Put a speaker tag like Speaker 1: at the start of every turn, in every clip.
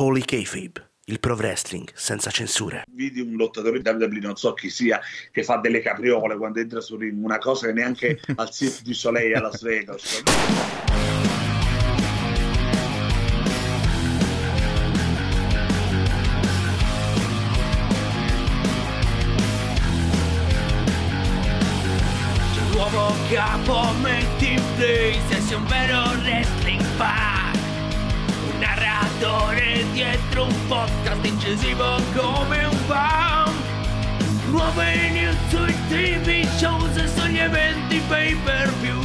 Speaker 1: Holy Kayfabe, il pro wrestling senza censure.
Speaker 2: Vidi un lottatore di WWE, non so chi sia, che fa delle capriole quando entra su ring, una cosa che neanche al Cirque du Soleil a Las Vegas.
Speaker 3: Nuovo capo metti in play se sei un vero wrestling fan Un narratore dietro un podcast incisivo come un fan Nuove news sui tv shows e sugli eventi pay per view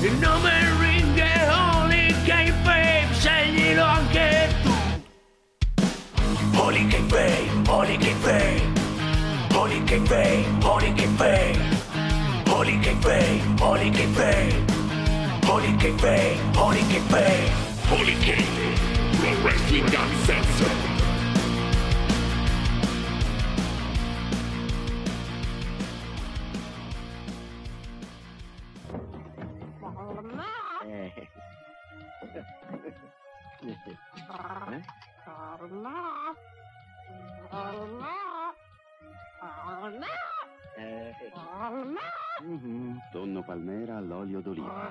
Speaker 3: Il nome ring è Holy K-Babe, sceglilo anche tu. Holy K-Babe, Holy K-Babe Holy K-Babe, Holy K-Babe Holy K-Babe, Holy K-Babe Holy K-Babe, Holy K-Babe
Speaker 4: Holy K-Babe, Pro Wrestling Uncensored.
Speaker 5: Tonno palmera all'olio d'oliva.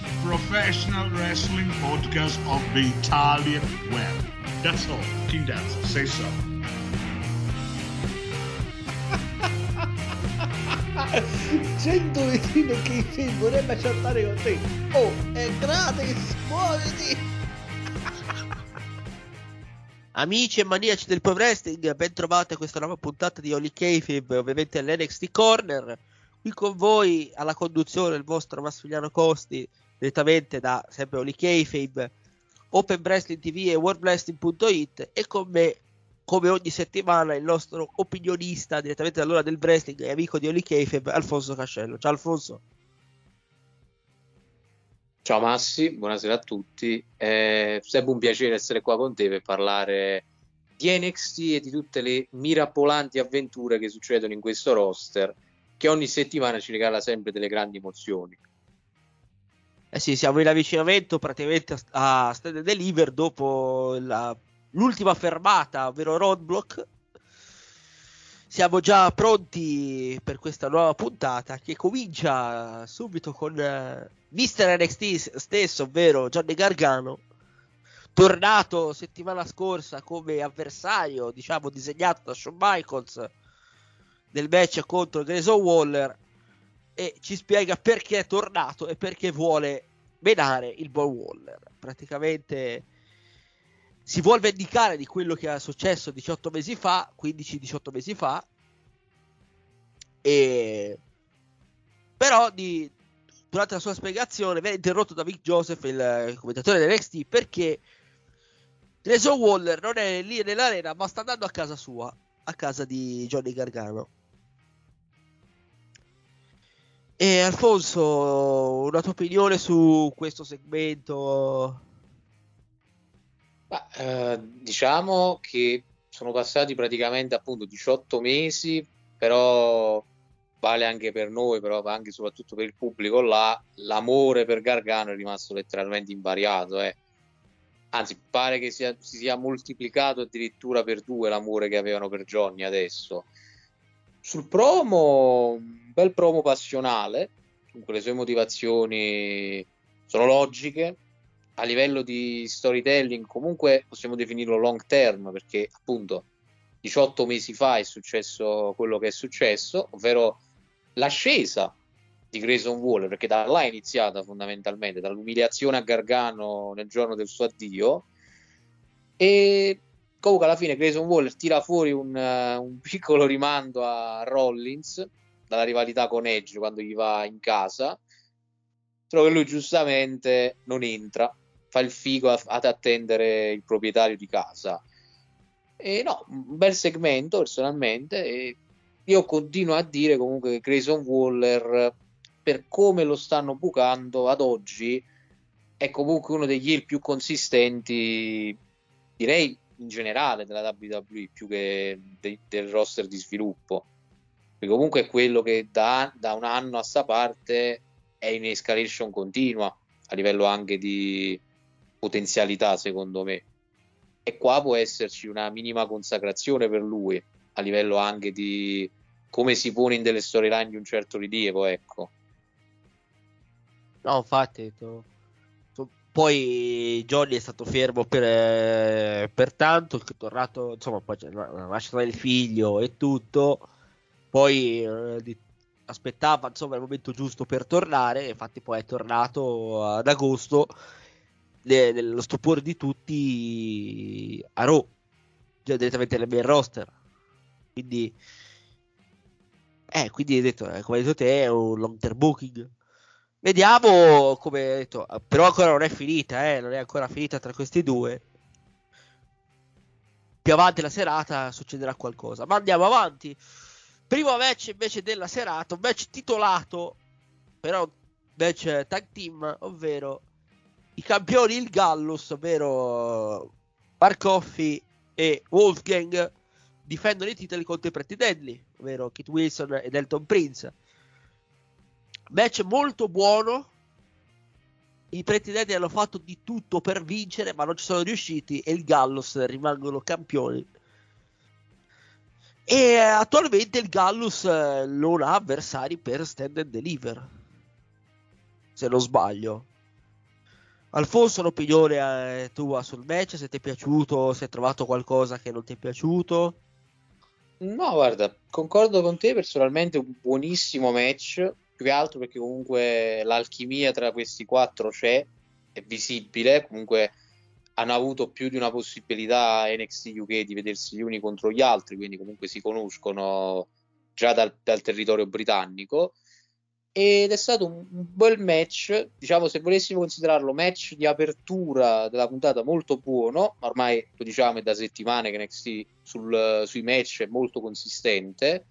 Speaker 6: professional wrestling podcast of the Italian web. That's all. King Dance, say so.
Speaker 7: 100 vicino che film vorrebbe chattare con te. Oh, è gratis, muoviti!
Speaker 8: Amici e maniaci del Pro Wrestling, ben trovati a questa nuova puntata di Holy Kayfabe, ovviamente all'NXT Corner. Qui con voi alla conduzione il vostro Massimiliano Costi, direttamente da sempre Holy Kayfabe, Open Wrestling TV e WorldWrestling.it e con me, come ogni settimana, il nostro opinionista direttamente dall'ora del wrestling e amico di Holy Kayfabe, Alfonso Cascello. Ciao Alfonso.
Speaker 9: Ciao Massi, buonasera a tutti. È sempre un piacere essere qua con te per parlare di NXT e di tutte le mirabolanti avventure che succedono in questo roster, che ogni settimana ci regala sempre delle grandi emozioni.
Speaker 8: Eh sì, siamo in avvicinamento praticamente a, a Stand and Deliver dopo la, l'ultima fermata, ovvero Roadblock. Siamo già pronti per questa nuova puntata che comincia subito con uh, Mister NXT stesso, ovvero Johnny Gargano, tornato settimana scorsa come avversario, diciamo, disegnato da Shawn Michaels nel match contro Grayson Waller e ci spiega perché è tornato e perché vuole menare il buon Waller. Praticamente si vuole vendicare di quello che è successo 18 mesi fa, 15-18 mesi fa, e però di, durante la sua spiegazione viene interrotto da Vic Joseph, il commentatore dell'NXT, perché Grayson Waller non è lì nell'arena, ma sta andando a casa sua, a casa di Johnny Gargano. E Alfonso, una tua opinione su questo segmento?
Speaker 9: Ma, eh, diciamo che sono passati praticamente appunto 18 mesi, però vale anche per noi, però anche soprattutto per il pubblico là, l'amore per Gargano è rimasto letteralmente invariato. Eh. Anzi, pare che sia, si sia moltiplicato addirittura per due l'amore che avevano per Johnny adesso. Sul promo, un bel promo passionale, comunque le sue motivazioni sono logiche, a livello di storytelling comunque possiamo definirlo long term perché appunto 18 mesi fa è successo quello che è successo, ovvero l'ascesa di Grayson Waller, perché da là è iniziata fondamentalmente, dall'umiliazione a Gargano nel giorno del suo addio. E comunque alla fine Grayson Waller tira fuori un, uh, un piccolo rimando a Rollins dalla rivalità con Edge quando gli va in casa. Trovo che lui giustamente non entra, fa il figo ad attendere il proprietario di casa. E no, un bel segmento personalmente. E io continuo a dire comunque che Grayson Waller, per come lo stanno bucando ad oggi, è comunque uno degli heel più consistenti, direi in generale della WWE, più che de- del roster di sviluppo. Perché comunque è quello che da, da un anno a sta parte è in escalation continua a livello anche di potenzialità, secondo me. E qua può esserci una minima consacrazione per lui a livello anche di come si pone in delle storyline di un certo rilievo, ecco.
Speaker 8: No, infatti, to... Poi Johnny è stato fermo per, eh, per tanto, è tornato, insomma, poi ha lasciato il figlio e tutto, poi eh, aspettava insomma il momento giusto per tornare, infatti poi è tornato ad agosto, nello stupore di tutti a Raw, già direttamente nel main roster, quindi eh, quindi detto, eh, come hai detto te, è un long term booking. Vediamo come detto, però ancora non è finita, eh, non è ancora finita tra questi due. Più avanti la serata succederà qualcosa. Ma andiamo avanti. Primo match invece della serata, un match titolato, però match tag team, ovvero i campioni il Gallus, ovvero Marcoffi e Wolfgang difendono i titoli contro i Pretty Deadly, ovvero Kit Wilson e Delton Prince. Match molto buono. I Pretty Deadly hanno fatto di tutto per vincere, ma non ci sono riusciti e il Gallus rimangono campioni. E attualmente il Gallus eh, non ha avversari per stand and deliver. Se non sbaglio. Alfonso, l'opinione eh, tua sul match? Se ti è piaciuto, se hai trovato qualcosa che non ti è piaciuto?
Speaker 9: No, guarda, concordo con te personalmente, un buonissimo match, più che altro perché comunque l'alchimia tra questi quattro c'è, è visibile, comunque hanno avuto più di una possibilità NXT UK di vedersi gli uni contro gli altri, quindi comunque si conoscono già dal, dal territorio britannico. Ed è stato un, bel match, diciamo se volessimo considerarlo match di apertura della puntata molto buono, ormai lo diciamo è da settimane che NXT sul, sui match è molto consistente.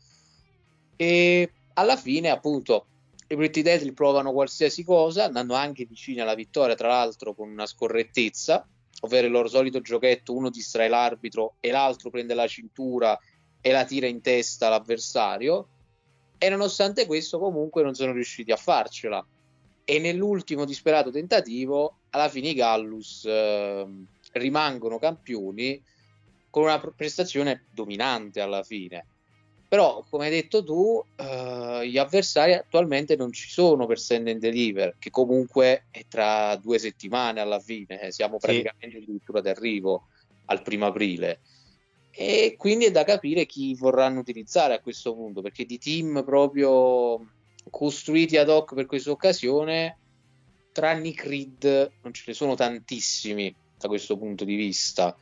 Speaker 9: E alla fine appunto i Pretty Deadly provano qualsiasi cosa, andando anche vicini alla vittoria tra l'altro con una scorrettezza, ovvero il loro solito giochetto, uno distrae l'arbitro e l'altro prende la cintura e la tira in testa all'avversario. E nonostante questo comunque non sono riusciti a farcela. E nell'ultimo disperato tentativo alla fine i Gallus eh, rimangono campioni con una prestazione dominante alla fine però come hai detto tu eh, gli avversari attualmente non ci sono per Send and Deliver che comunque è tra due settimane alla fine eh, siamo praticamente sì. addirittura d'arrivo al primo aprile e quindi è da capire chi vorranno utilizzare a questo punto perché di team proprio costruiti ad hoc per questa occasione tranne i Creed non ce ne sono tantissimi da questo punto di vista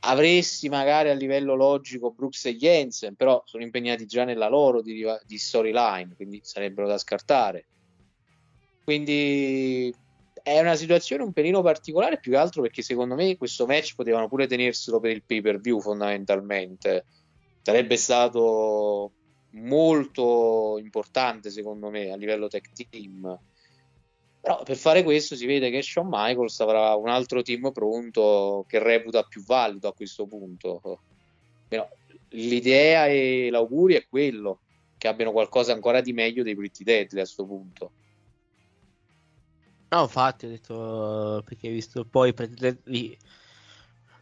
Speaker 9: avresti magari a livello logico Brooks e Jensen però sono impegnati già nella loro di, di storyline quindi sarebbero da scartare. Quindi è una situazione un pelino particolare più che altro perché secondo me questo match potevano pure tenerselo per il pay per view fondamentalmente. Sarebbe stato molto importante secondo me a livello tech team però per fare questo si vede che Shawn Michaels avrà un altro team pronto che reputa più valido a questo punto l'idea e l'augurio è quello che abbiano qualcosa ancora di meglio dei Pretty Deadly a questo punto
Speaker 8: No, infatti, ho detto perché visto poi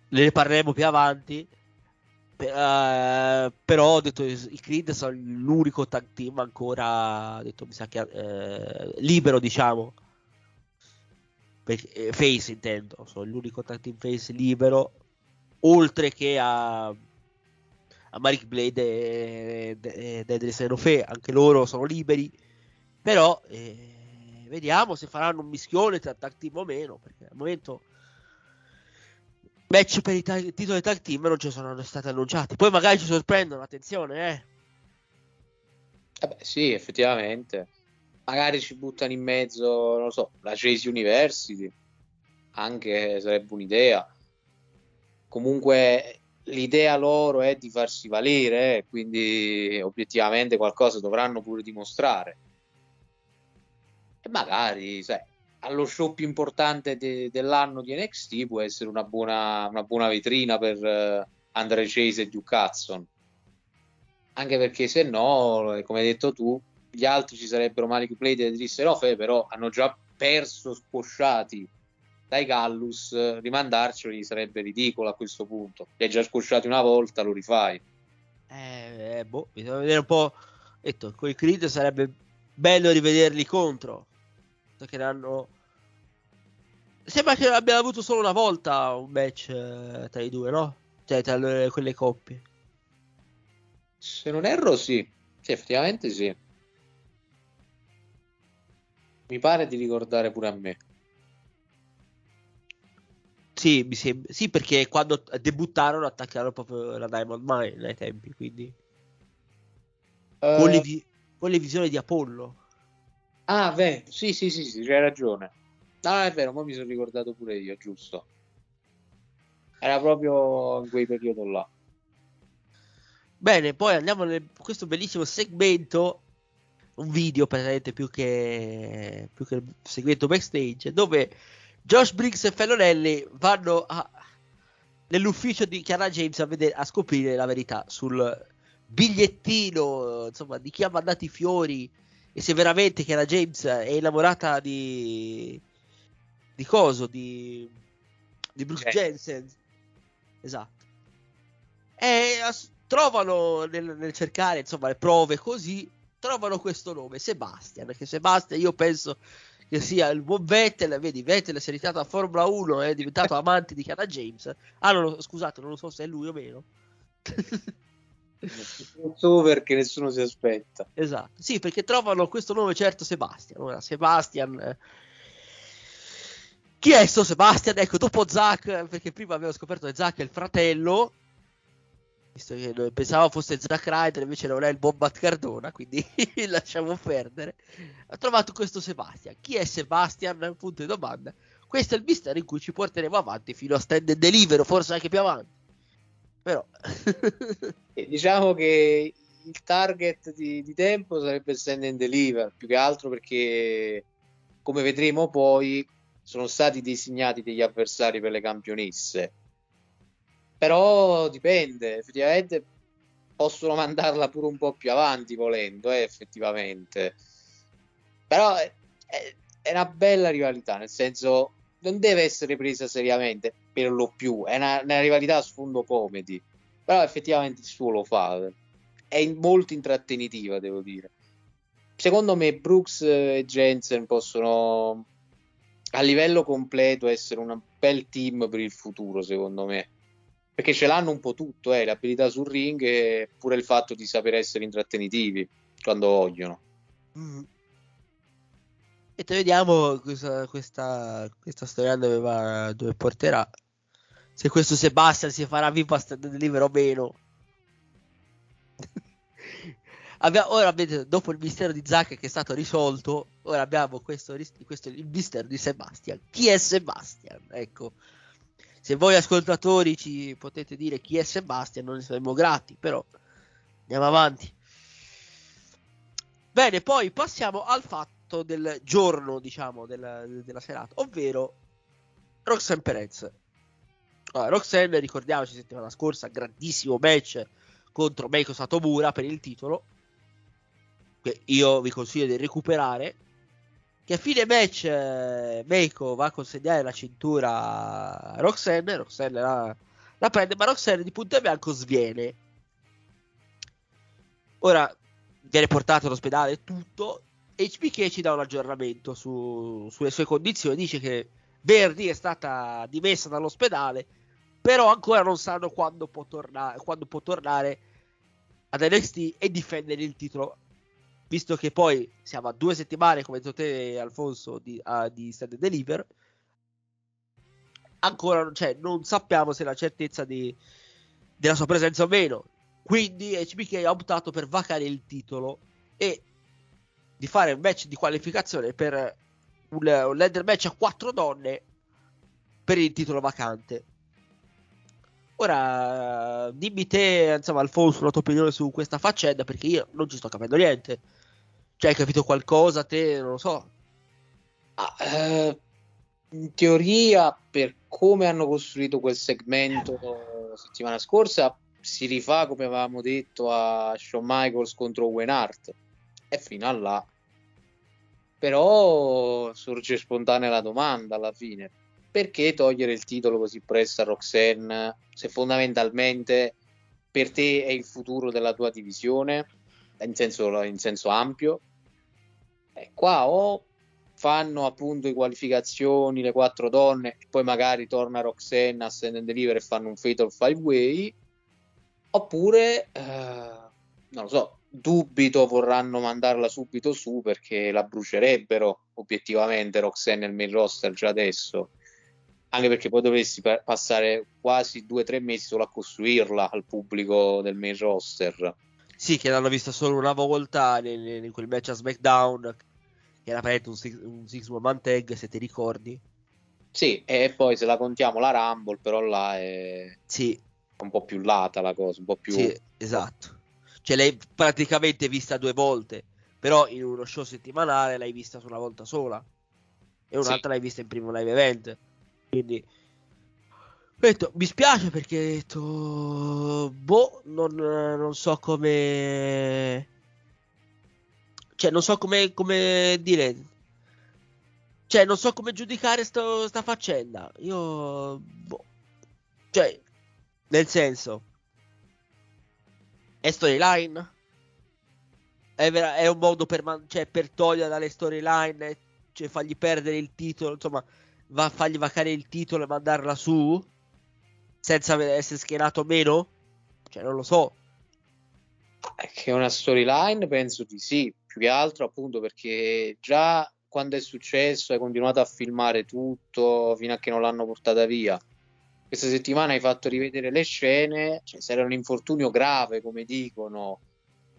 Speaker 8: ne parleremo più avanti. Uh, però ho detto i Creed sono l'unico tag team ancora detto, mi sa che, uh, libero, diciamo. Eh, face intendo, sono l'unico tag team face libero, oltre che a, a Marik Blade e Deadly Senofe, anche loro sono liberi, però eh, vediamo se faranno un mischione tra tag team o meno, perché al momento match per i tag- titoli tag team non ci sono stati annunciati, poi magari ci sorprendono, attenzione eh.
Speaker 9: Eh beh, sì, effettivamente. Magari ci buttano in mezzo, non lo so, la Chase University, anche sarebbe un'idea. Comunque l'idea loro è di farsi valere, quindi obiettivamente qualcosa dovranno pure dimostrare. E magari, sai, allo show più importante de- dell'anno di NXT può essere una buona, una buona vetrina per uh, Andre Chase e Duke Hudson anche perché se no, come hai detto tu, gli altri ci sarebbero Malik Blade e Drisserofe, però hanno già perso squosciati dai Gallus, rimandarceli sarebbe ridicolo a questo punto. Li hai già squosciati una volta, lo rifai.
Speaker 8: Eh, eh boh, bisogna vedere un po'. Detto, con i Creed sarebbe bello rivederli contro. Perché hanno. Sembra che abbiano avuto solo una volta un match eh, tra i due, no? Cioè, tra le, quelle coppie.
Speaker 9: Se non erro, sì. Sì, effettivamente sì. Mi pare di ricordare pure a me.
Speaker 8: Sì, mi sembra. Sì, perché quando debuttarono attaccarono proprio la Diamond Mine ai tempi, quindi. Uh... Con, le vi... con, le visioni di Apollo.
Speaker 9: Ah, beh, sì, sì, sì, sì, c'hai ragione. No, è vero, ma mi sono ricordato pure io, giusto. Era proprio in quel periodo là.
Speaker 8: Bene, poi andiamo in questo bellissimo segmento, un video praticamente più che, più che segmento backstage, dove Josh Briggs e Fellonelli vanno a, nell'ufficio di Chiara James a, vedere, a scoprire la verità sul bigliettino, insomma, di chi ha mandato i fiori e se veramente Chiara James è innamorata di di coso, di, di Bruce okay. Jensen. Esatto. E as- trovano nel, nel, cercare insomma le prove così trovano questo nome Sebastian che Sebastian io penso che sia il buon Vettel vedi Vettel si è ritirato a Formula 1 è diventato amante di Chiara James. Ah no, scusate non lo so se è lui o meno.
Speaker 9: So perché nessuno si aspetta.
Speaker 8: Esatto. Sì perché trovano questo nome certo Sebastian. Ora Sebastian eh, chi è sto Sebastian? Ecco, dopo Zack, perché prima avevo scoperto che Zack è il fratello, visto che pensavo fosse Zack Ryder, invece non è il Bombat Cardona, quindi lasciamo perdere. Ho trovato questo Sebastian. Chi è Sebastian? Punto di domanda. Questo è il mistero in cui ci porteremo avanti fino a stand and deliver, forse anche più avanti. Però
Speaker 9: diciamo che il target di, di, tempo sarebbe stand and deliver, più che altro perché come vedremo poi sono stati designati degli avversari per le campionesse però dipende, effettivamente possono mandarla pure un po' più avanti volendo, eh, effettivamente. Però è, è, una bella rivalità, nel senso non deve essere presa seriamente per lo più, è una, una rivalità a sfondo comedy, però effettivamente il suo lo fa, è molto intrattenitiva, devo dire. Secondo me Brooks e Jensen possono a livello completo essere un bel team per il futuro, secondo me perché ce l'hanno un po' tutto, eh, le abilità sul ring e pure il fatto di saper essere intrattenitivi quando vogliono. Mm.
Speaker 8: E te vediamo questa, questa, questa storia dove, va, dove porterà. Se questo Sebastian si farà vivo a stand deliver o meno. abbiamo, ora dopo il mistero di Zack che è stato risolto, ora abbiamo questo, questo il mistero di Sebastian. Chi è Sebastian? Ecco se voi ascoltatori ci potete dire chi è Sebastian, non ne saremo grati, però andiamo avanti. Bene, poi passiamo al fatto del giorno, diciamo, della, della serata, ovvero Roxanne Perez. Allora, Roxanne, ricordiamoci, settimana scorsa, grandissimo match contro Meiko Satomura per il titolo, che io vi consiglio di recuperare che a fine match eh, Meiko va a consegnare la cintura a Roxanne, Roxanne la, la prende, ma Roxanne di punto e bianco sviene. Ora viene portato all'ospedale tutto. HBK ci dà un aggiornamento su, sulle sue condizioni. Dice che Verdi è stata dimessa dall'ospedale, però ancora non sanno quando può, torna- quando può tornare ad NXT e difendere il titolo. Visto che poi siamo a due settimane, come detto te, Alfonso, di, uh, di Stand and Deliver, ancora cioè, non sappiamo se la certezza di, della sua presenza o meno. Quindi HBK ha optato per vacare il titolo e di fare un match di qualificazione per un, un ladder match a quattro donne per il titolo vacante. Ora, dimmi te, insomma, Alfonso, la tua opinione su questa faccenda, perché io non ci sto capendo niente. Cioè, hai capito qualcosa, te, non lo so.
Speaker 9: Ah, eh, in teoria, per come hanno costruito quel segmento la settimana scorsa, si rifà, come avevamo detto, a Shawn Michaels contro Owen Hart. E fino a là. Però sorge spontanea la domanda alla fine. Perché togliere il titolo così presto a Roxanne se fondamentalmente per te è il futuro della tua divisione? In senso, in senso ampio? E qua o fanno appunto le qualificazioni, le quattro donne, e poi magari torna Roxanne a Stand and Deliver e fanno un Fatal Five Way, oppure eh, non lo so, dubito vorranno mandarla subito su perché la brucerebbero obiettivamente Roxanne nel main roster già adesso. Anche perché poi dovresti pa- passare quasi due o tre mesi solo a costruirla al pubblico del main roster.
Speaker 8: Sì che l'hanno vista solo una volta in, in quel match a SmackDown che era praticamente un six, un six woman tag se ti ricordi
Speaker 9: sì e poi se la contiamo la Rumble però là è
Speaker 8: sì.
Speaker 9: un po' più lata la cosa un po' più
Speaker 8: sì, esatto cioè l'hai praticamente vista due volte, però in uno show settimanale l'hai vista una volta sola e un'altra sì. l'hai vista in primo live event. Quindi detto, mi spiace perché ho detto boh, non, non so come cioè non so come, come dire cioè non so come giudicare sto, sta faccenda. Io boh. cioè nel senso è storyline? È, vera- è, un modo per, man- cioè, per togliere dalle storyline, cioè fargli perdere il titolo, insomma, va- fargli vacare il titolo e mandarla su senza essere schierato meno? Cioè, non lo so.
Speaker 9: Che è una storyline, penso di sì, più che altro appunto perché già quando è successo hai continuato a filmare tutto fino a che non l'hanno portata via questa settimana hai fatto rivedere le scene, cioè, se era un infortunio grave, come dicono,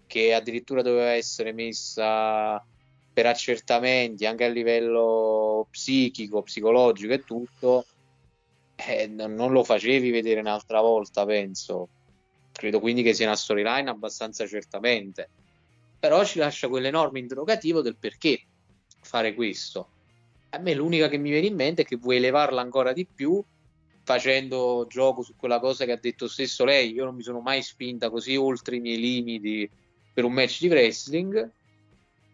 Speaker 9: che addirittura doveva essere messa per accertamenti anche a livello psichico, psicologico e tutto, eh, non lo facevi vedere un'altra volta, penso. Credo quindi che sia una storyline abbastanza certamente. Però ci lascia quell'enorme interrogativo del perché fare questo. A me l'unica che mi viene in mente è che vuoi elevarla ancora di più facendo gioco su quella cosa che ha detto stesso lei, io non mi sono mai spinta così oltre i miei limiti per un match di wrestling.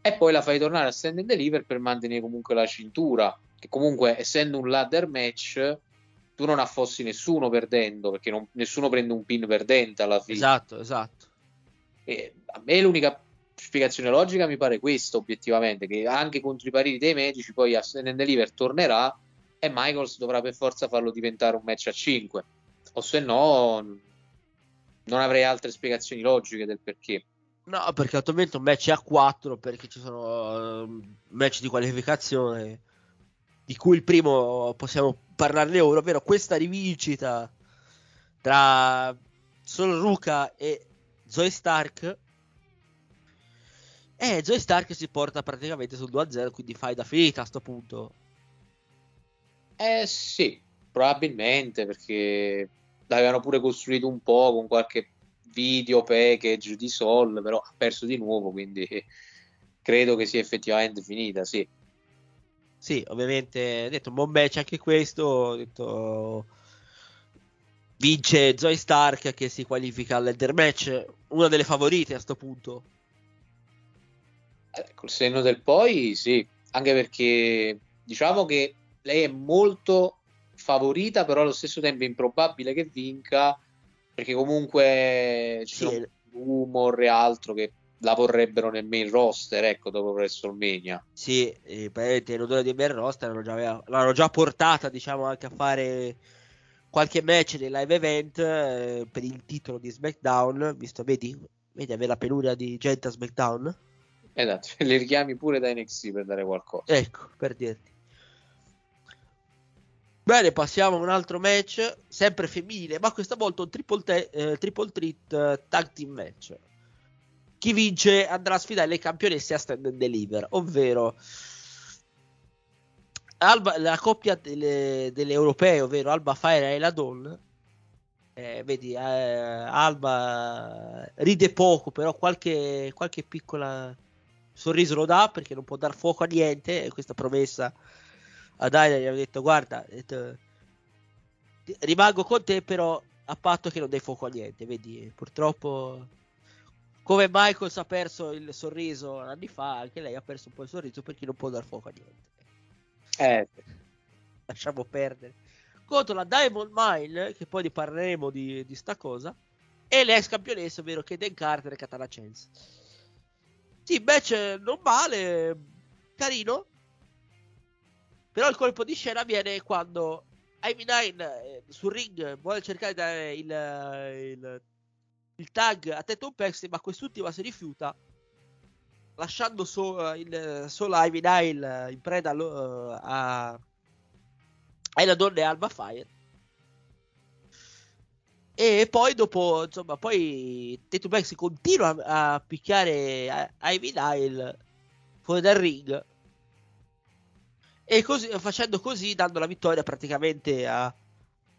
Speaker 9: E poi la fai tornare a stand and deliver per mantenere comunque la cintura. Che comunque essendo un ladder match tu non affossi nessuno perdendo perché non, nessuno prende un pin perdente alla fine.
Speaker 8: Esatto esatto.
Speaker 9: E a me l'unica spiegazione logica mi pare questa obiettivamente che anche contro i pariti dei medici poi a stand and deliver tornerà e Michaels dovrà per forza farlo diventare un match a 5 o se no non avrei altre spiegazioni logiche del perché.
Speaker 8: No perché attualmente un match è a 4 perché ci sono uh, match di qualificazione di cui il primo possiamo parlarne ora ovvero questa rivincita tra Sol Ruka e Zoe Stark e Zoe Stark si porta praticamente sul 2-0 quindi fai da finita a questo punto
Speaker 9: eh sì, probabilmente perché l'avevano pure costruito un po' con qualche video package di Sol, però ha perso di nuovo, quindi credo che sia effettivamente finita, sì.
Speaker 8: Sì, ovviamente, ho detto un buon match anche questo, ho detto vince Zoe Stark che si qualifica all'Elder match, una delle favorite a questo punto.
Speaker 9: Eh, col senno del poi, sì, anche perché diciamo che lei è molto favorita, però allo stesso tempo è improbabile che vinca, perché comunque ci sì. sono rumor e altro che la vorrebbero nel main roster, ecco, dopo WrestleMania.
Speaker 8: Sì, praticamente l'odore di main roster l'hanno già, aveva- l'hanno già portata, diciamo, anche a fare qualche match dei live event eh, per il titolo di SmackDown, visto, vedi, vedi avere la penuria di gente a SmackDown?
Speaker 9: Esatto, li richiami pure da NXT per dare qualcosa.
Speaker 8: Ecco, per dirti. Bene, passiamo a un altro match, sempre femminile, ma questa volta un triple, te- eh, triple threat eh, tag team match. Chi vince andrà a sfidare le campionesse a stand and deliver, ovvero Alba- la coppia delle, delle europee, ovvero Alba Fire e la Dawn. Eh, vedi, eh, Alba ride poco, però qualche, qualche piccola sorriso lo dà perché non può dar fuoco a niente. E questa promessa a Dai gli ha detto: Guarda, detto, "Ti- rimango con te, però a patto che non dai fuoco a niente. Vedi, purtroppo, come Michaels ha perso il sorriso anni fa, anche lei ha perso un po' il sorriso perché non può dar fuoco a niente.
Speaker 9: Eh,
Speaker 8: Lasciamo perdere. Contro la Diamond Mine, che poi ne parleremo di, di sta cosa, e l'ex campionessa, ovvero Kaden Carter e Katana Chance. Sì, match non male, carino. Però il colpo di scena viene quando Ivy Nine eh, sul ring vuole cercare di dare il, eh, il, il tag a Teton Pex, ma quest'ultima si rifiuta, lasciando so- il, solo Ivy Nine in preda allo- eh, a, donna e Alba Fire. E poi dopo, insomma, poi Tatum Pex continua a, a picchiare Ivy Nile fuori dal ring. E così, facendo così, dando la vittoria praticamente a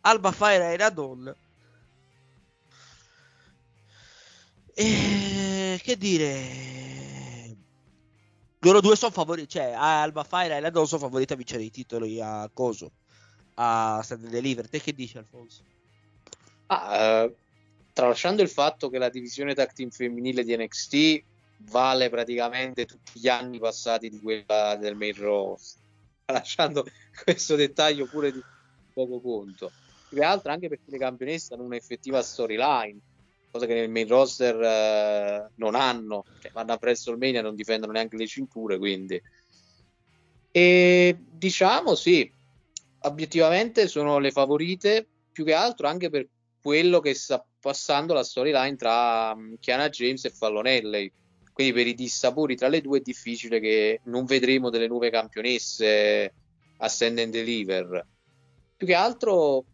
Speaker 8: Alba Fire e Radon. E che dire? Loro due sono favoriti, cioè Alba Fire e Radon sono favoriti a vincere i titoli a Coso, a Stand and Deliver. Te che dici, Alfonso?
Speaker 9: Ah, eh, tralasciando il fatto che la divisione tag team femminile di NXT vale praticamente tutti gli anni passati di quella del main roster, tralasciando questo dettaglio pure di poco conto. Più che altro anche perché le campionesse hanno un'effettiva storyline, cosa che nel main roster eh, non hanno, cioè, vanno a WrestleMania e non difendono neanche le cinture, quindi. E diciamo sì, obiettivamente sono le favorite, più che altro anche per quello che sta passando la storyline tra Chiana James e Fallon Henley. Quindi per i dissapori tra le due è difficile che non vedremo delle nuove campionesse a Stand and Deliver. Più che altro,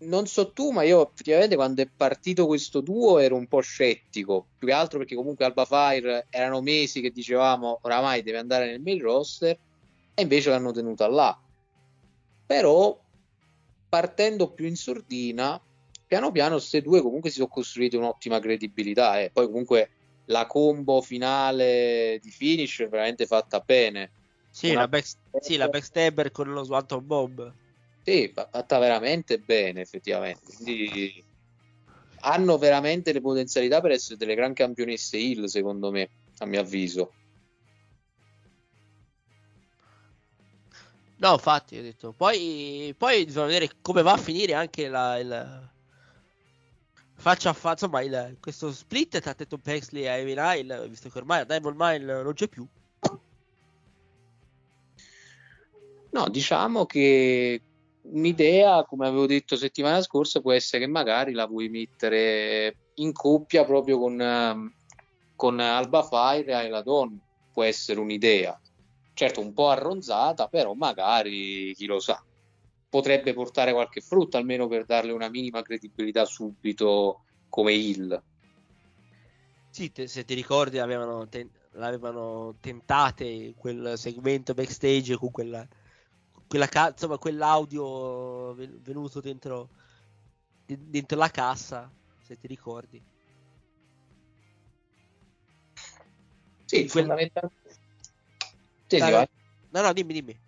Speaker 9: non so tu, ma io effettivamente quando è partito questo duo ero un po' scettico. Più che altro perché comunque Alba Fire erano mesi che dicevamo oramai deve andare nel main roster e invece l'hanno tenuta là. Però partendo più in sordina, piano piano queste due comunque si sono costruite un'ottima credibilità e poi comunque la combo finale di finish è veramente fatta bene.
Speaker 8: Sì,
Speaker 9: Una-
Speaker 8: la, back, sì, la backstabber con lo Swanton Bomb.
Speaker 9: Sì, fa- fatta veramente bene effettivamente. Quindi hanno veramente le potenzialità per essere delle gran campionesse Hill, secondo me, a mio avviso.
Speaker 8: No, infatti, ho detto. Poi, poi bisogna vedere come va a finire anche la, il faccia a faccia, insomma, il- questo split tra Tatum Pexley e Ivy Nile, visto che ormai la Diamond Mine non c'è più.
Speaker 9: No, diciamo che un'idea, come avevo detto settimana scorsa, può essere che magari la vuoi mettere in coppia proprio con, ehm, con Alba Fire e Ayla Dawn. Può essere un'idea. Certo, un po' arronzata, però magari, chi lo sa, potrebbe portare qualche frutto, almeno per darle una minima credibilità subito come Hill.
Speaker 8: Sì, te- se ti ricordi, avevano, ten- l'avevano tentate quel segmento backstage con quella, quella ca- insomma, quell'audio ven- venuto dentro, de- dentro la cassa, se ti ricordi.
Speaker 9: Sì,
Speaker 8: Quella-
Speaker 9: fondamentalmente. Sì.
Speaker 8: No, no, dimmi, dimmi.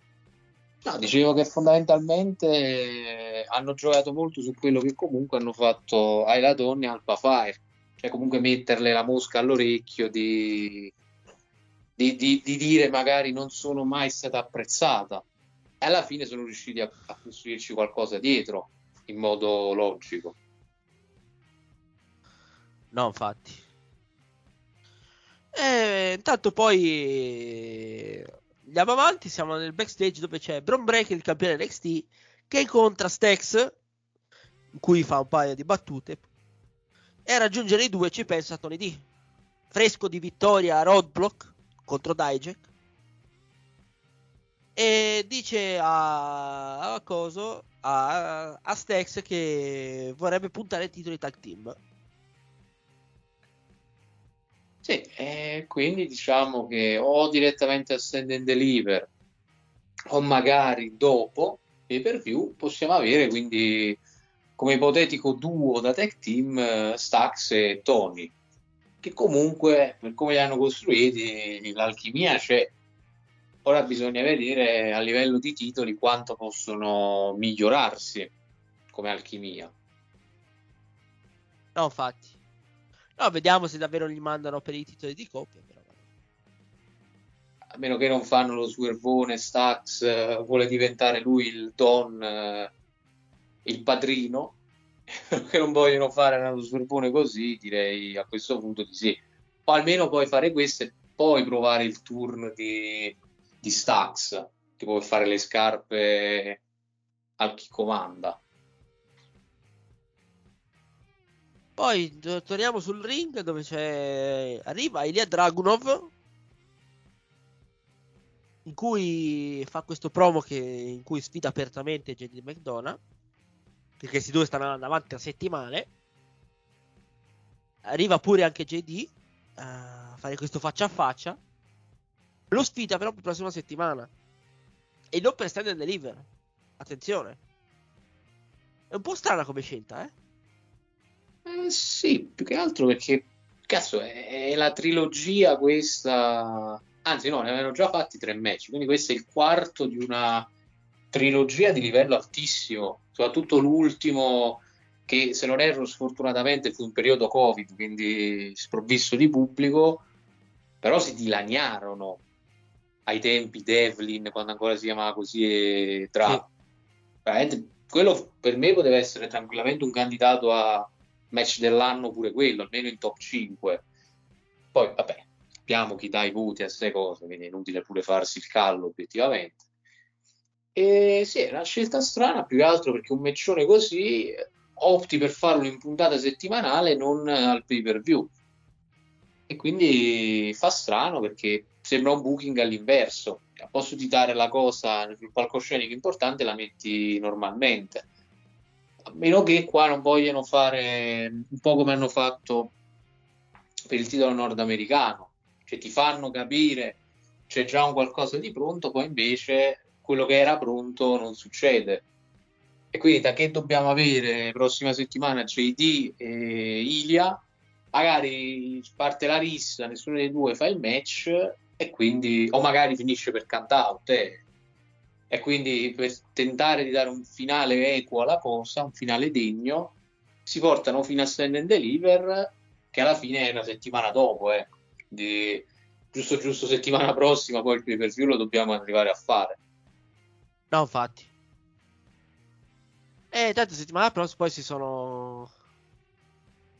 Speaker 9: No, dicevo che fondamentalmente eh, hanno giocato molto su quello che comunque hanno fatto ai Ladonni e Alba Fire, cioè comunque metterle la mosca all'orecchio di, di, di- di dire magari non sono mai stata apprezzata e alla fine sono riusciti a, a costruirci qualcosa dietro in modo logico.
Speaker 8: No, infatti. E intanto poi andiamo avanti, siamo nel backstage dove c'è Bron Breaker, il campione NXT, che incontra Stex, in cui fa un paio di battute, e a raggiungere i due ci pensa Tony D. Fresco di vittoria a Roadblock contro Dijak. E dice a, a Coso, a, a Stex che vorrebbe puntare il titolo di tag team.
Speaker 9: Sì, e quindi diciamo che o direttamente a Stand and Deliver o magari dopo pay per view possiamo avere quindi come ipotetico duo da tag team eh, Stax e Tony che comunque per come li hanno costruiti l'alchimia c'è ora bisogna vedere a livello di titoli quanto possono migliorarsi come alchimia
Speaker 8: No, infatti. No, vediamo se davvero gli mandano per i titoli di coppia. Però.
Speaker 9: a meno che non fanno lo swervone Stax eh, vuole diventare lui il Don eh, il padrino che non vogliono fare uno swervone così direi a questo punto di sì o almeno puoi fare questo e poi provare il turn di, di Stax tipo per fare le scarpe al chi comanda
Speaker 8: Poi to- torniamo sul ring dove c'è. Arriva Ilya Dragunov. In cui fa questo promo che... in cui sfida apertamente JD McDonough. Perché questi due stanno andando avanti a settimane. Arriva pure anche JD a fare questo faccia a faccia. Lo sfida però per la prossima settimana. E non per stand and deliver. Attenzione. È un po' strana come scelta, eh?
Speaker 9: Eh, sì, più che altro perché cazzo è, è la trilogia questa. Anzi, no, ne avevano già fatti tre match, quindi questo è il quarto di una trilogia di livello altissimo, soprattutto l'ultimo che se non erro sfortunatamente fu in periodo Covid, quindi sprovvisto di pubblico, però si dilaniarono ai tempi Devlin, quando ancora si chiamava così, e tra... Veramente, quello per me poteva essere tranquillamente un candidato a match dell'anno pure quello, almeno in top 5. Poi, vabbè, sappiamo chi dà i voti a queste cose, quindi è inutile pure farsi il callo obiettivamente. E sì, è una scelta strana più che altro perché un meccione così opti per farlo in puntata settimanale non al pay per view. E quindi fa strano perché sembra un booking all'inverso. A posto di dare la cosa sul palcoscenico importante, la metti normalmente. A meno che qua non vogliono fare un po' come hanno fatto per il titolo nordamericano, cioè ti fanno capire c'è già un qualcosa di pronto, poi invece quello che era pronto non succede. E quindi da che dobbiamo avere prossima settimana JD e Ilia, magari parte la rissa, nessuno dei due fa il match e quindi o magari finisce per count out eh. E quindi per tentare di dare un finale equo alla cosa, un finale degno, si portano fino a stand and deliver che alla fine è una settimana dopo, eh. Quindi, giusto giusto settimana prossima poi il pay per view lo dobbiamo arrivare a fare.
Speaker 8: No, infatti. E tanto settimana prossima poi si sono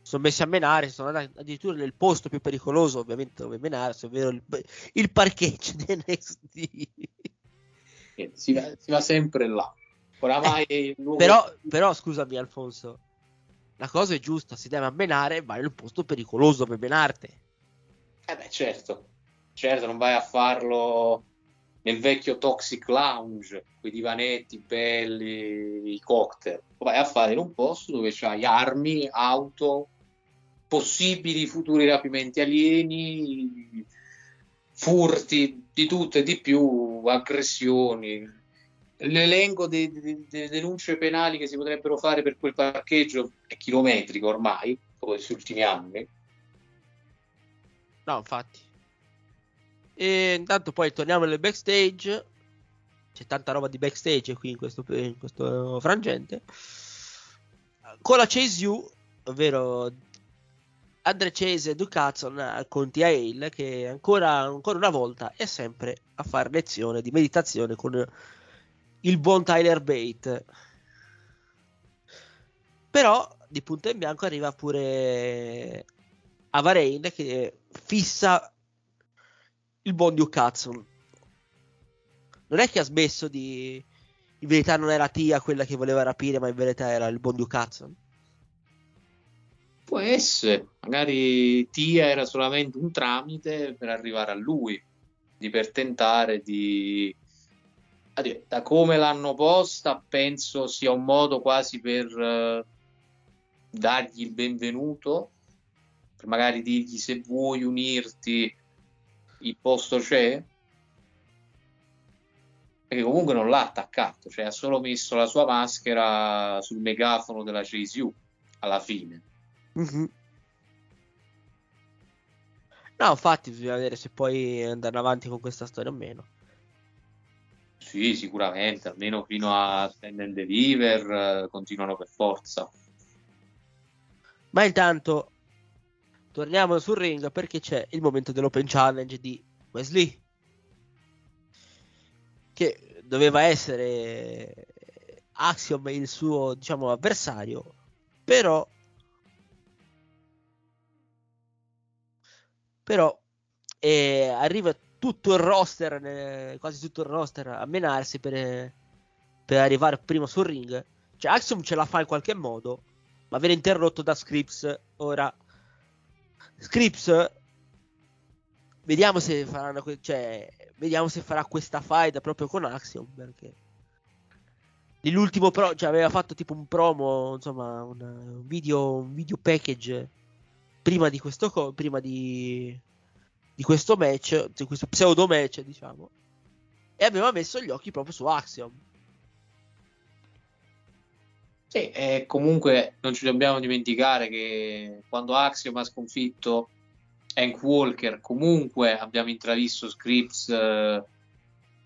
Speaker 8: sono messi a menare, sono andati addirittura nel posto più pericoloso, ovviamente, dove menare, ovvero il, il parcheggio di NXT.
Speaker 9: Si va, si va sempre là. Oramai
Speaker 8: eh, però, però, scusami, Alfonso, la cosa è giusta, si deve ammenare, vai nel posto pericoloso per menarti.
Speaker 9: Eh beh, certo, certo, non vai a farlo nel vecchio Toxic Lounge, quei divanetti belli, i cocktail. Vai a fare in un posto dove c'hai armi, auto, possibili futuri rapimenti alieni, furti, di tutto e di più, aggressioni. L'elenco delle denunce penali che si potrebbero fare per quel parcheggio è chilometrico ormai, dopo questi ultimi anni.
Speaker 8: No, infatti. E intanto poi torniamo nel backstage. C'è tanta roba di backstage qui in questo, in questo frangente. Con la Chase U, ovvero Andre Chase e Ducatson con T.A.L. che ancora, ancora una volta è sempre a fare lezione di meditazione con il buon Tyler Bate. Però di punto in bianco arriva pure Avarain che fissa il buon Duke Hudson. Non è che ha smesso di... In verità non era Tia quella che voleva rapire, ma in verità era il buon Duke Hudson.
Speaker 9: Può essere, magari Tia era solamente un tramite per arrivare a lui, di per tentare di... Da come l'hanno posta, penso sia un modo quasi per eh, dargli il benvenuto, per magari dirgli se vuoi unirti, il posto c'è. Perché comunque non l'ha attaccato, cioè ha solo messo la sua maschera sul megafono della Chase U alla fine.
Speaker 8: Mhm. No, infatti bisogna vedere se puoi andare avanti con questa storia o meno.
Speaker 9: Sì, sicuramente, almeno fino a Stand and Deliver eh, continuano per forza.
Speaker 8: Ma intanto torniamo sul ring perché c'è il momento dell'Open Challenge di Wesley. Che doveva essere Axiom il suo, diciamo, avversario. Però però eh, arriva tutto il roster, eh, quasi tutto il roster a menarsi per, per arrivare prima sul ring. Cioè, Axiom ce la fa in qualche modo, ma viene interrotto da Scripps. Ora, Scripps, vediamo se faranno, cioè, vediamo se farà questa fight proprio con Axiom. Perché nell'ultimo pro, cioè, aveva fatto tipo un promo, insomma, un, un video, un video package prima di questo co- prima di, di questo match, di questo pseudo match, diciamo. E aveva messo gli occhi proprio su Axiom.
Speaker 9: Sì, e comunque non ci dobbiamo dimenticare che quando Axiom ha sconfitto Hank Walker, comunque abbiamo intravisto Scripps eh,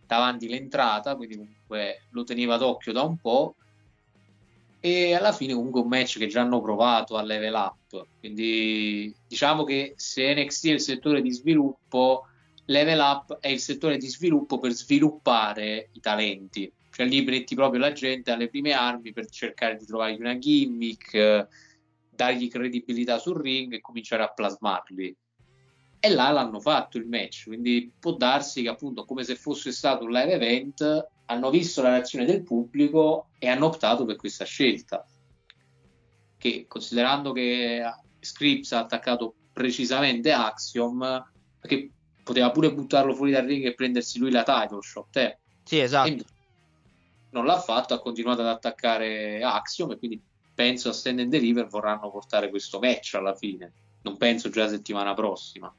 Speaker 9: davanti l'entrata, quindi comunque lo teneva d'occhio da un po'. E alla fine comunque un match che già hanno provato a level up. Quindi diciamo che se NXT è il settore di sviluppo, level up è il settore di sviluppo per sviluppare i talenti. Cioè lì metti proprio la gente alle prime armi per cercare di trovargli una gimmick, dargli credibilità sul ring e cominciare a plasmarli. E là l'hanno fatto il match, quindi può darsi che appunto come se fosse stato un live event hanno visto la reazione del pubblico e hanno optato per questa scelta. Che considerando che Scripps ha attaccato precisamente Axiom, perché poteva pure buttarlo fuori dal ring e prendersi lui la title shot, eh.
Speaker 8: Sì, esatto.
Speaker 9: non l'ha fatto, ha continuato ad attaccare Axiom e quindi penso a Stand and Deliver vorranno portare questo match alla fine. Non penso già la settimana prossima.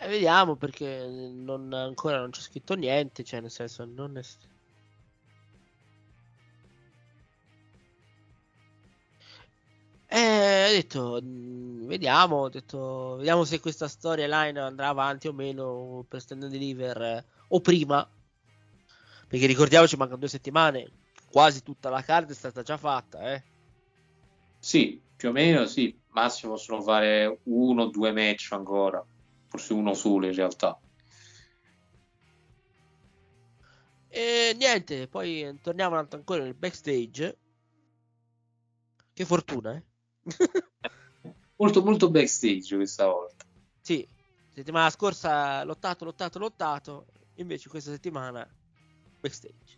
Speaker 8: Eh, vediamo perché non, ancora non c'è scritto niente, cioè nel senso non è... Eh, ho detto, mh, vediamo, ho detto, vediamo se questa storyline andrà avanti o meno per Stand and Deliver eh, o prima. Perché ricordiamoci, mancano due settimane, quasi tutta la card è stata già fatta, eh.
Speaker 9: Sì, più o meno sì, massimo possono fare uno o due match ancora, forse uno solo in realtà.
Speaker 8: E niente, poi torniamo un altro ancora nel backstage. Che fortuna, eh.
Speaker 9: molto molto backstage questa volta.
Speaker 8: Sì, settimana scorsa lottato, lottato, lottato, invece questa settimana backstage.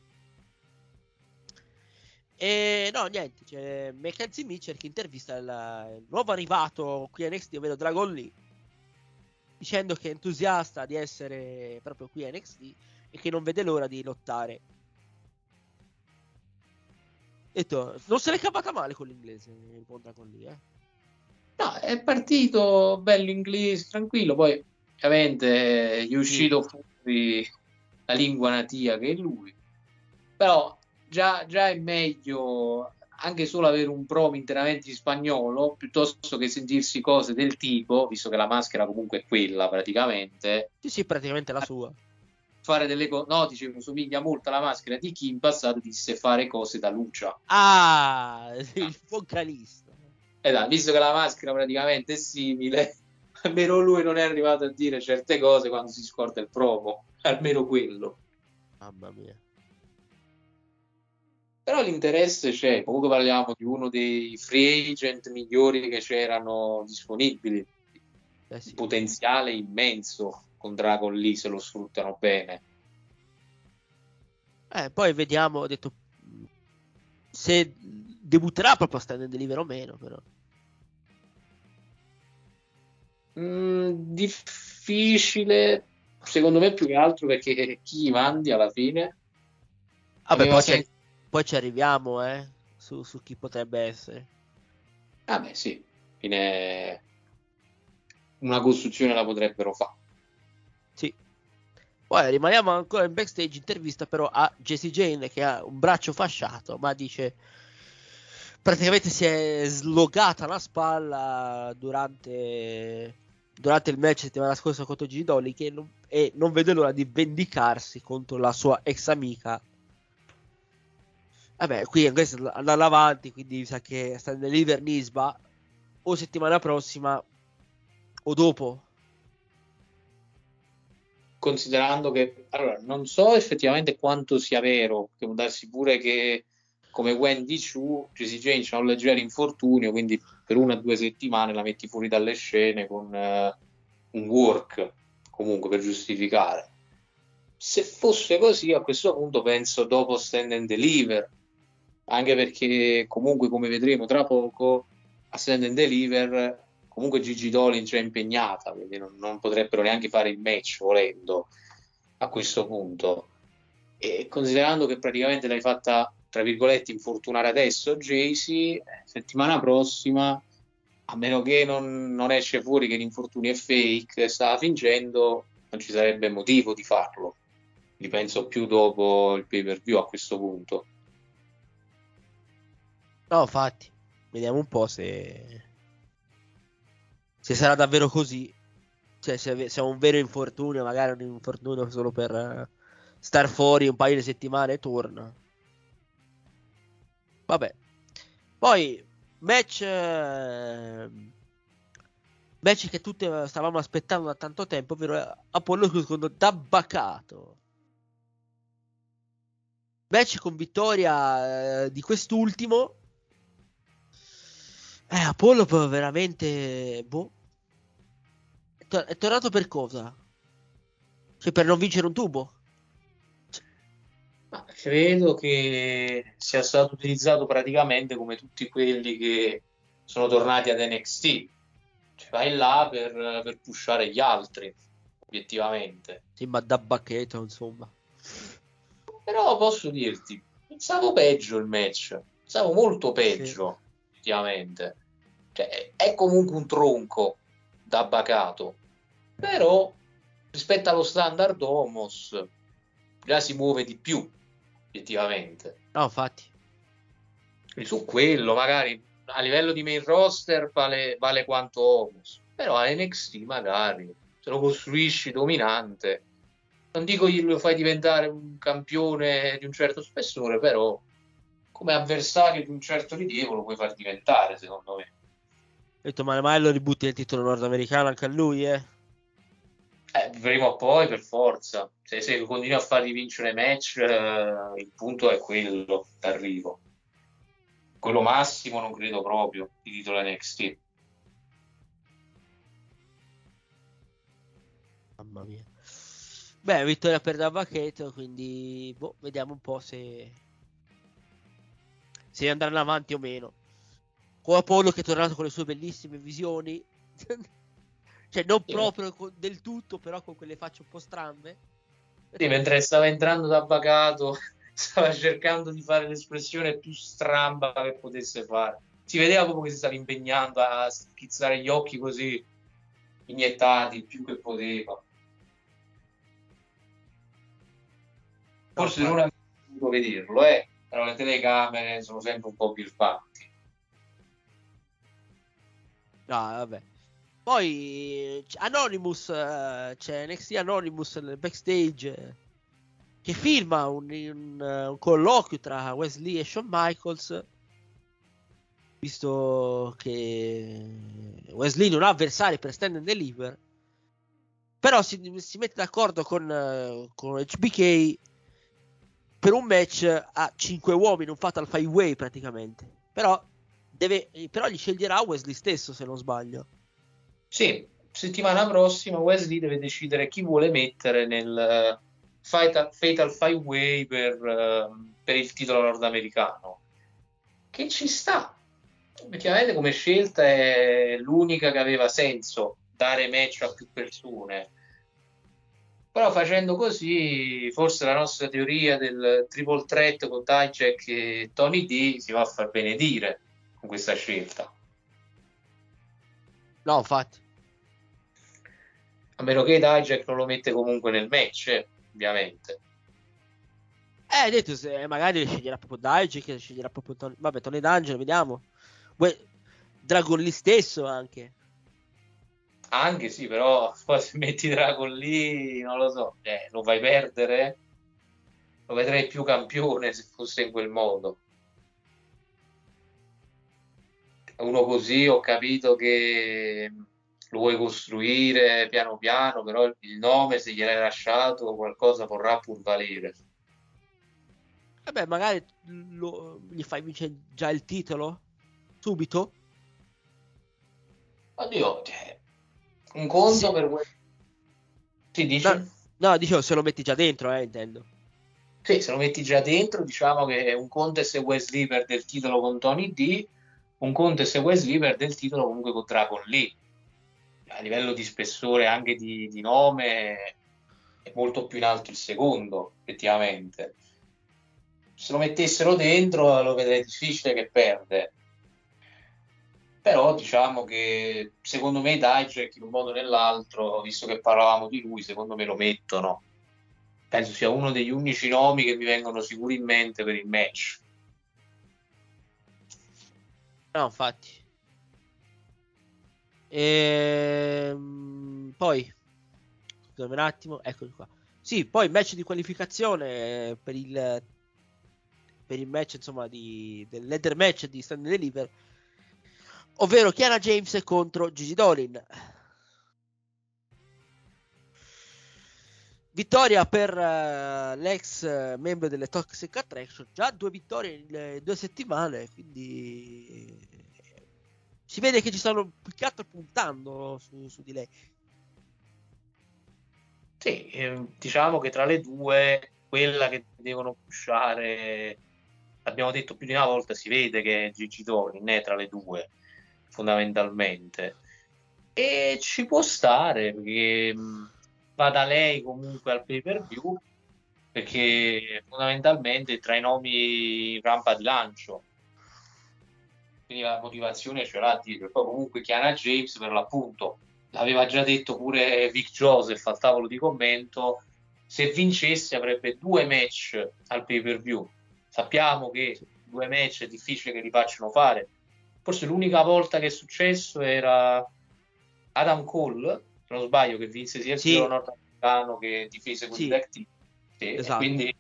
Speaker 8: E no, niente, c'è Mackenzie Mitchell che intervista il, il nuovo arrivato qui a NXT, ovvero Dragon Lee, dicendo che è entusiasta di essere proprio qui a NXT e che non vede l'ora di lottare. E to, non se l'è cavata male con l'inglese il buon Dragon Lee, eh.
Speaker 9: No, è partito bello inglese, tranquillo, poi ovviamente gli è uscito fuori la lingua natia che è lui. Però già, già è meglio anche solo avere un promo interamente in spagnolo piuttosto che sentirsi cose del tipo, visto che la maschera comunque è quella praticamente.
Speaker 8: Sì, sì, praticamente la sua.
Speaker 9: Fare delle cose, no, dicevo, somiglia molto alla maschera di chi in passato disse fare cose da Lucia.
Speaker 8: Ah, il vocalista.
Speaker 9: Esatto, visto che la maschera praticamente è simile, almeno lui non è arrivato a dire certe cose quando si scorda il promo, almeno quello.
Speaker 8: Mamma mia.
Speaker 9: Però l'interesse c'è, comunque parliamo di uno dei free agent migliori che c'erano disponibili.
Speaker 8: Eh sì.
Speaker 9: potenziale immenso con Dragon Lee se lo sfruttano bene.
Speaker 8: Eh, poi vediamo, ho detto, se debutterà proprio a Stand and Deliver o meno, però.
Speaker 9: Mm, difficile, secondo me più che altro perché chi mandi alla fine?
Speaker 8: Vabbè,
Speaker 9: Aveva
Speaker 8: poi,
Speaker 9: senso-
Speaker 8: poi ci arriviamo, eh, su, su chi potrebbe essere.
Speaker 9: Ah beh sì, fine una costruzione la potrebbero fare.
Speaker 8: Sì. Poi rimaniamo ancora in backstage intervista però a Jessie Jane che ha un braccio fasciato, ma dice praticamente si è slogata la spalla durante, durante il match settimana scorsa contro G Dolly che non, e non vede l'ora di vendicarsi contro la sua ex amica. Vabbè, qui questo andando avanti, quindi sa che sta nell'Iver Nisba o settimana prossima o dopo.
Speaker 9: Considerando che allora non so effettivamente quanto sia vero, che può darsi pure che come Wendy Chu, Jessie Jane c'ha un leggero infortunio, quindi per una o due settimane la metti fuori dalle scene con eh, un work comunque per giustificare. Se fosse così, a questo punto penso dopo Stand and Deliver, anche perché comunque come vedremo tra poco a Stand and Deliver comunque Gigi Dolin già è impegnata, quindi non, non potrebbero neanche fare il match volendo a questo punto. E considerando che praticamente l'hai fatta, tra virgolette, infortunare adesso, Jaycee, settimana prossima, a meno che non, non esce fuori che l'infortunio è fake, stava fingendo, non ci sarebbe motivo di farlo. Li penso più dopo il pay per view a questo punto.
Speaker 8: No, infatti, vediamo un po' se, se sarà davvero così. Cioè, se, se è un vero infortunio, magari un infortunio solo per eh, star fuori un paio di settimane e torna. Vabbè. Poi, match... eh, match che tutti eh, stavamo aspettando da tanto tempo, ovvero Apollo contro Dabbacato. Match con vittoria eh, di quest'ultimo. Eh, Apollo poi veramente... Boh. È, to- è tornato per cosa? Cioè, per non vincere un tubo?
Speaker 9: Ma credo che sia stato utilizzato praticamente come tutti quelli che sono tornati ad NXT. Cioè, vai là per, per pushare gli altri, obiettivamente.
Speaker 8: Sì, ma da bacchetto, insomma.
Speaker 9: Però posso dirti, pensavo peggio il match, pensavo molto peggio, effettivamente. Cioè, è comunque un tronco da bacato, però rispetto allo standard Homos già si muove di più, effettivamente.
Speaker 8: No, infatti.
Speaker 9: Quindi su quello, magari a livello di main roster vale, vale quanto Homos, però a NXT magari se lo costruisci dominante. Non dico lo fai diventare un campione di un certo spessore, però come avversario di un certo rilievo lo puoi far diventare, secondo me.
Speaker 8: Ho detto, ma mai lo ributti il titolo nordamericano anche a lui, eh?
Speaker 9: Eh, prima o poi, per forza. Se, se continui a fargli vincere match, eh, il punto è quello d'arrivo. Quello massimo non credo proprio, di titolo NXT.
Speaker 8: Mamma mia. Beh, vittoria per Dabbacchetto, quindi boh, vediamo un po' se se andranno avanti o meno. Con Apollo che è tornato con le sue bellissime visioni. cioè, non
Speaker 9: Sì.
Speaker 8: proprio del tutto, però con quelle facce un po' strambe.
Speaker 9: Sì, mentre stava entrando da Bacato, stava cercando di fare l'espressione più stramba che potesse fare. Si vedeva proprio che si stava impegnando a schizzare gli occhi così iniettati il più che poteva. Forse non avevo potuto vederlo, eh, però le telecamere sono sempre un po' birbanti.
Speaker 8: Vabbè. Poi Anonymous, eh, c'è NXT Anonymous nel backstage eh, che filma un, un, un colloquio tra Wesley e Shawn Michaels. Visto che Wesley non ha avversari per stand and deliver, però si, si mette d'accordo con, eh, con HBK per un match a 5 uomini, un fatal five way praticamente. Però, deve, però gli sceglierà Wesley stesso se non sbaglio.
Speaker 9: Sì, settimana prossima Wesley deve decidere chi vuole mettere nel eh, Fatal, Fatal Five Way per, eh, per il titolo nordamericano. Che ci sta. Effettivamente come scelta è l'unica che aveva senso dare match a più persone. Però facendo così, forse la nostra teoria del triple threat con Dijak e Tony D si va a far benedire con questa scelta.
Speaker 8: No, infatti.
Speaker 9: A meno che Dijak non lo mette comunque nel match, eh, ovviamente.
Speaker 8: Eh, hai detto, se magari sceglierà proprio Dijak, sceglierà proprio Tony... Vabbè, Tony D'Angelo, vediamo. Ue- Dragon Lee stesso anche.
Speaker 9: Anche sì, però poi se metti Dragon lì, non lo so, eh, lo fai perdere. Lo vedrei più campione se fosse in quel modo. Uno così ho capito che lo vuoi costruire piano piano, però il nome se gliel'hai lasciato qualcosa vorrà pur valere.
Speaker 8: Vabbè, magari lo- gli fai vincere già il titolo subito.
Speaker 9: Oddio, cioè, un conto
Speaker 8: Sì.
Speaker 9: per que- Sì, dici?
Speaker 8: No, no, dicevo, se lo metti già dentro, eh, intendo.
Speaker 9: Sì, se lo metti già dentro, diciamo che un conto è se Wesley perde il titolo con Tony D, un conto è se Wesley perde il titolo comunque con Dragon Lee. A livello di spessore anche di, di nome è molto più in alto il secondo, effettivamente. Se lo mettessero dentro lo vedrei difficile che perde. Però diciamo che secondo me Dijak in un modo o nell'altro, visto che parlavamo di lui, secondo me lo mettono penso sia uno degli unici nomi che mi vengono sicuri in mente per il match.
Speaker 8: No, infatti. Ehm, poi, scusami un attimo, eccoli qua. Sì, poi match di qualificazione per il, per il match, insomma, di, del leader match di Stand and Deliver, ovvero Chiara James contro Gigi Dolin. Vittoria per eh, l'ex eh, membro delle Toxic Attraction, già due vittorie in eh, due settimane, quindi eh, si vede che ci stanno più che altro puntando su, su di lei.
Speaker 9: Sì, eh, diciamo che tra le due, quella che devono pushare, abbiamo detto più di una volta, si vede che è Gigi Dolin è tra le due, fondamentalmente. E ci può stare perché mh, va da lei comunque al pay per view, perché fondamentalmente tra i nomi rampa di lancio. Quindi la motivazione ce l'ha dietro. E poi comunque Chiara James per l'appunto l'aveva già detto pure Vic Joseph al tavolo di commento, se vincesse avrebbe due match al pay per view. Sappiamo che due match è difficile che li facciano fare. Forse l'unica volta che è successo era Adam Cole, se non sbaglio, che vinse sia il
Speaker 8: Sì.
Speaker 9: nordamericano che difese con
Speaker 8: Sì.
Speaker 9: e
Speaker 8: Esatto.
Speaker 9: quindi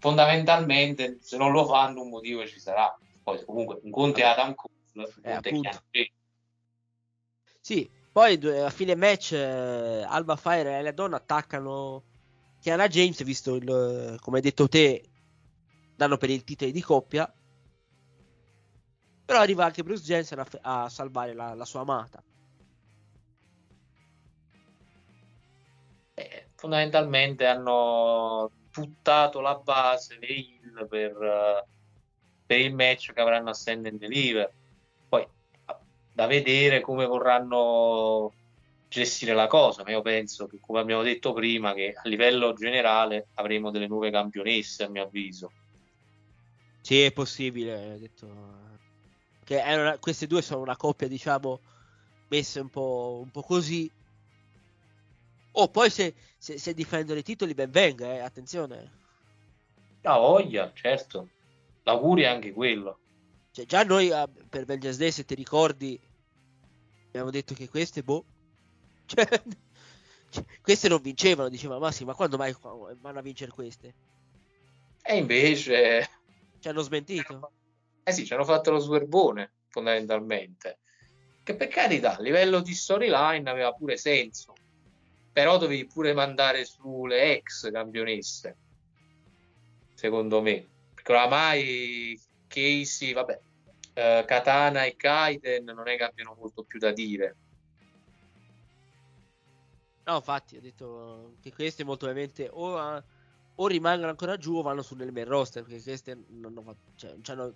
Speaker 9: fondamentalmente se non lo fanno un motivo ci sarà. Poi comunque un conto è Adam Cole, un
Speaker 8: appunto.
Speaker 9: Chiara James.
Speaker 8: Sì, poi a fine match eh, Alba Fire e la donna attaccano Chiara James, visto il, eh, come hai detto te, danno per il titolo di coppia. Però arriva anche Bruce Jensen a, a salvare la, la sua amata.
Speaker 9: Eh, fondamentalmente hanno buttato la base dei heel per, eh, per il match che avranno a Stand and Deliver. Poi da vedere come vorranno gestire la cosa, ma io penso che come abbiamo detto prima che a livello generale avremo delle nuove campionesse a mio avviso.
Speaker 8: Sì, è possibile. che una- queste due sono una coppia, diciamo, messe un po', un po' così. Oh, poi se, se, se difendono i titoli, ben venga, eh, attenzione.
Speaker 9: La voglia, certo. L'augurio è anche quello.
Speaker 8: Cioè, già noi ah, per Vengeance Day, se ti ricordi, abbiamo detto che queste, boh, cioè, cioè, queste non vincevano. Diceva, ma sì, ma quando mai vanno a vincere queste?
Speaker 9: E invece
Speaker 8: Ci hanno smentito.
Speaker 9: Eh sì, ci hanno fatto lo sverbone, fondamentalmente. Che per carità, a livello di storyline aveva pure senso. Però dovevi pure mandare sulle ex campionesse, secondo me. Oramai Casey, vabbè, eh, Katana e Kaiden non è che abbiano molto più da dire.
Speaker 8: No, infatti, ho detto che questi molto ovviamente o, a- o rimangono ancora giù o vanno su nel main roster, perché questi non, fa- cioè, non hanno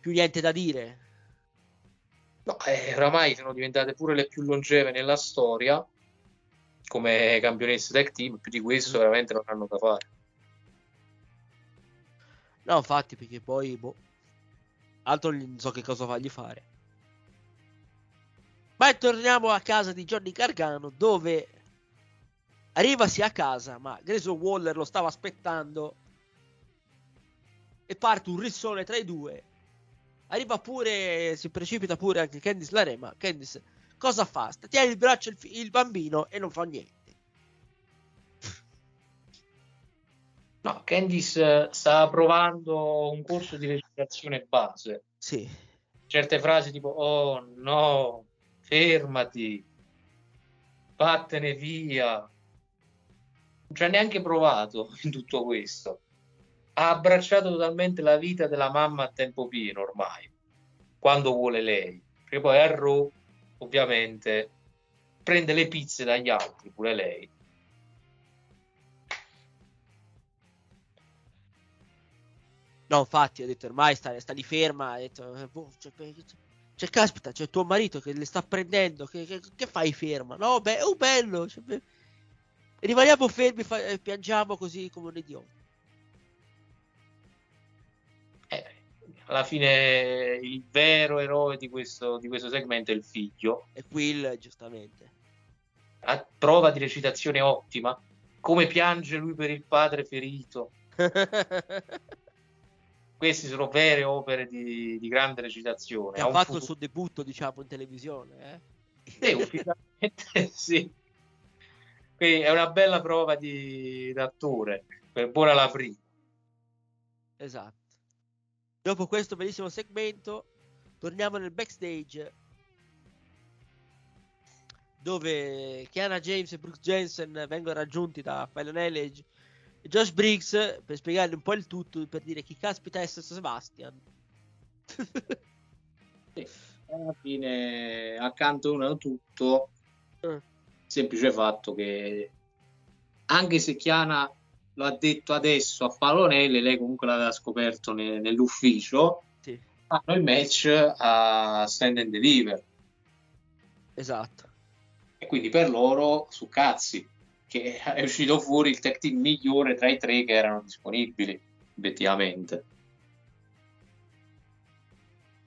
Speaker 8: più niente da dire.
Speaker 9: No, eh, oramai sono diventate pure le più longeve nella storia come campionesse tag team, più di questo veramente non hanno da fare.
Speaker 8: No, infatti, perché poi, boh, altro non so che cosa fargli fare. Ma torniamo a casa di Johnny Gargano, dove arrivasi a casa, ma Grayson Waller lo stava aspettando e parte un rissone tra i due. Arriva pure, si precipita pure anche Candice Lare, ma Candice cosa fa? Tiene il braccio il, il bambino e non fa niente.
Speaker 9: No, Candice eh, sta provando un corso di recitazione base.
Speaker 8: Sì.
Speaker 9: Certe frasi tipo, oh no, fermati, vattene via. Non ci ha neanche provato in tutto questo. Ha abbracciato totalmente la vita della mamma a tempo pieno ormai, quando vuole lei. Perché poi a Raw, ovviamente, prende le pizze dagli altri, pure lei.
Speaker 8: No, infatti, ho detto ormai sta, sta lì ferma. Ha detto, eh, boh, cioè, pe- cioè, caspita, c'è tuo marito che le sta prendendo. Che, che- che fai ferma? No, beh, è un bello. cioè, be- rimaniamo fermi fa- e piangiamo così come un idiota.
Speaker 9: Eh, alla fine il vero eroe di questo, di questo segmento è il figlio.
Speaker 8: E Quill, giustamente.
Speaker 9: A prova di recitazione ottima. Come piange lui per il padre ferito. Queste sono vere opere di, di grande recitazione.
Speaker 8: Che
Speaker 9: Ha
Speaker 8: fatto il suo debutto, diciamo, in televisione. Eh?
Speaker 9: Sì, ufficialmente sì. Quindi è una bella prova di d'attore. Per buona la prima.
Speaker 8: Esatto. Dopo questo bellissimo segmento, torniamo nel backstage dove Kiana James e Brooks Jensen vengono raggiunti da Fallon Elledge Josh Briggs per spiegargli un po' il tutto per dire chi caspita è Sebastian.
Speaker 9: Sì. Alla fine accantonano tutto.
Speaker 8: Eh.
Speaker 9: Semplice fatto che anche se Chiana lo ha detto adesso a Falonelle, lei comunque l'aveva scoperto ne- nell'ufficio.
Speaker 8: Sì.
Speaker 9: Fanno il match a Stand and Deliver.
Speaker 8: Esatto.
Speaker 9: E quindi per loro su cazzi che è uscito fuori il tag team migliore tra i tre che erano disponibili, obiettivamente.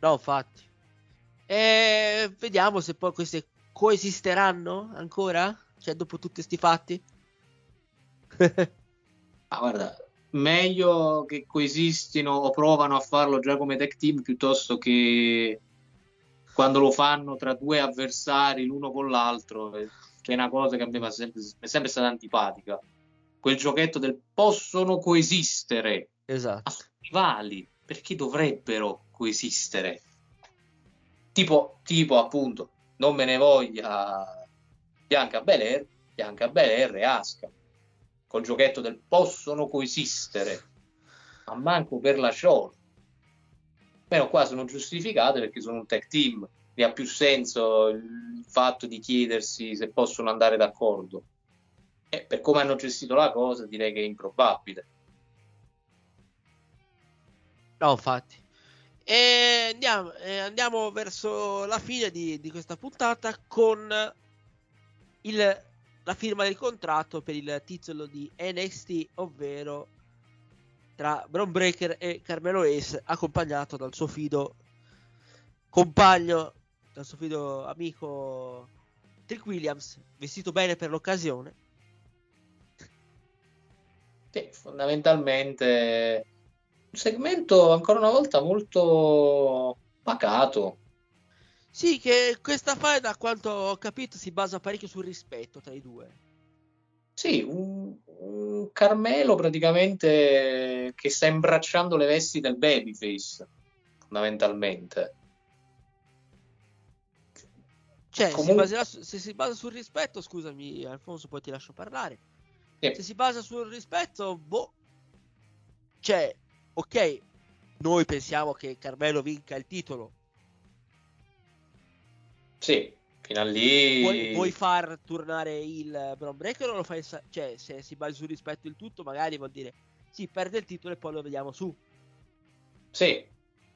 Speaker 8: No, infatti. E vediamo se poi queste coesisteranno ancora? Cioè, dopo tutti questi fatti?
Speaker 9: Ah, guarda, meglio che coesistino o provano a farlo già come tag team piuttosto che quando lo fanno tra due avversari l'uno con l'altro, eh, che è una cosa che a me sempre, è sempre stata antipatica. Quel giochetto del possono coesistere
Speaker 8: Esatto.
Speaker 9: rivali, perché dovrebbero coesistere? Tipo, tipo appunto, non me ne voglia Bianca Belair, Bianca Belair e Asuka. Col giochetto del possono coesistere, ma manco per la show. Però qua sono giustificate perché sono un tag team, mi ha più senso il fatto di chiedersi se possono andare d'accordo. E per come hanno gestito la cosa direi che è improbabile.
Speaker 8: No, infatti. E andiamo, e andiamo verso la fine di, di questa puntata con il- la firma del contratto per il titolo di NXT, ovvero tra Braun Breaker e Carmelo Ace, accompagnato dal suo fido compagno, dal suo fido amico Trick Williams, vestito bene per l'occasione.
Speaker 9: Sì, fondamentalmente un segmento ancora una volta molto pacato.
Speaker 8: Sì, che questa faida, da quanto ho capito, si basa parecchio sul rispetto tra i due.
Speaker 9: Sì, un, un Carmelo praticamente che sta imbracciando le vesti del babyface, fondamentalmente.
Speaker 8: Cioè, si
Speaker 9: Comunque-
Speaker 8: baserà su- se si basa sul rispetto, scusami Alfonso, poi ti lascio parlare.
Speaker 9: Sì.
Speaker 8: Se si basa sul rispetto, boh. Cioè, ok, noi pensiamo che Carmelo vinca il titolo.
Speaker 9: Sì, Fino a lì...
Speaker 8: Puoi, puoi far tornare il Brown Breaker o lo fai... sa- Cioè, se si basa sul rispetto il tutto, magari vuol dire... Sì, perde il titolo e poi lo vediamo su.
Speaker 9: Sì,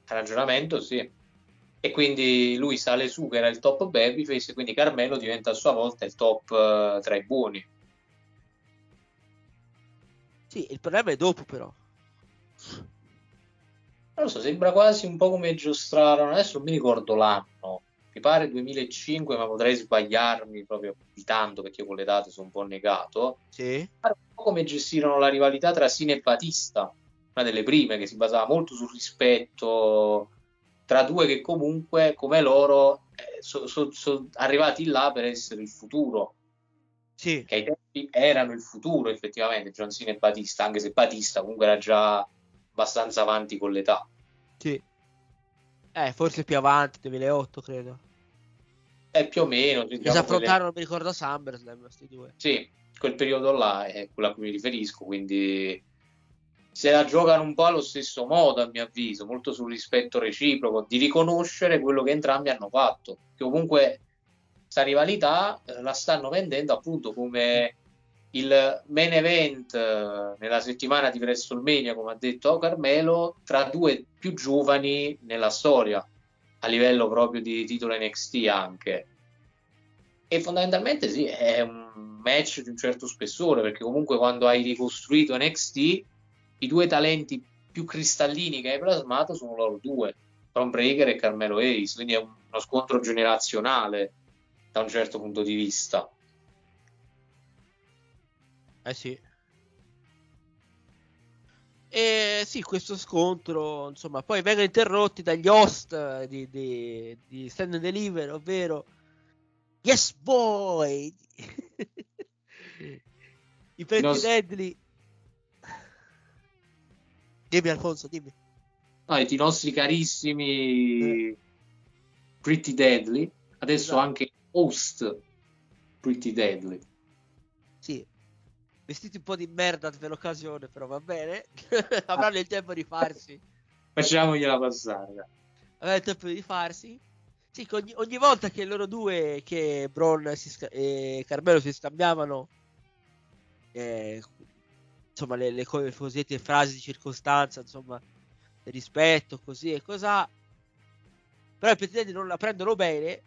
Speaker 9: ragionamento sì. E quindi lui sale su che era il top babyface, e quindi Carmelo diventa a sua volta il top eh, tra i buoni.
Speaker 8: Sì, il problema è dopo però.
Speaker 9: Non lo so, sembra quasi un po' come giostrarono, adesso non mi ricordo l'anno, mi pare 2005, ma potrei sbagliarmi proprio di tanto perché con le date sono un po' negato.
Speaker 8: Sì.
Speaker 9: Pare un po' come gestirono la rivalità tra Sine e Batista, una delle prime che si basava molto sul rispetto tra due che comunque, come loro, sono arrivati là per essere il futuro.
Speaker 8: Sì.
Speaker 9: Che ai tempi erano il futuro effettivamente, John Cena e Batista, anche se Batista comunque era già abbastanza avanti con l'età.
Speaker 8: Sì. Eh, forse più avanti, 2008 credo.
Speaker 9: Eh, più o meno.
Speaker 8: Si
Speaker 9: diciamo,
Speaker 8: affrontarono, mi ricordo, SummerSlam, questi due.
Speaker 9: Sì, quel periodo là è quello a cui mi riferisco, quindi se la giocano un po' allo stesso modo, a mio avviso, molto sul rispetto reciproco, di riconoscere quello che entrambi hanno fatto. Che comunque questa rivalità eh, la stanno vendendo appunto come il main event eh, nella settimana di WrestleMania, come ha detto Carmelo, tra due più giovani nella storia, a livello proprio di titolo NXT anche. E fondamentalmente sì, è un match di un certo spessore, perché comunque quando hai ricostruito NXT, i due talenti più cristallini che hai plasmato sono loro due, Tom Breaker e Carmelo Hayes, quindi è uno scontro generazionale da un certo punto di vista.
Speaker 8: Eh sì. E sì, questo scontro, insomma, poi vengono interrotti dagli host di, di, di Stand and Deliver, ovvero Yes Boy! I Pretty
Speaker 9: Nos-
Speaker 8: Deadly. Dimmi Alfonso, dimmi.
Speaker 9: No, i nostri carissimi Pretty Deadly, adesso
Speaker 8: Esatto.
Speaker 9: anche host Pretty Deadly.
Speaker 8: Sì. Vestiti un po' di merda per l'occasione, però va bene. Avranno il tempo di farsi.
Speaker 9: Facciamogliela passare.
Speaker 8: aveva il tempo di farsi. Sì, ogni, ogni volta che loro due, che Bron si e Carmelo si scambiavano, eh, insomma, le, le le cosiddette frasi di circostanza, insomma, rispetto, così e cos'ha. Però i presidenti non la prendono bene.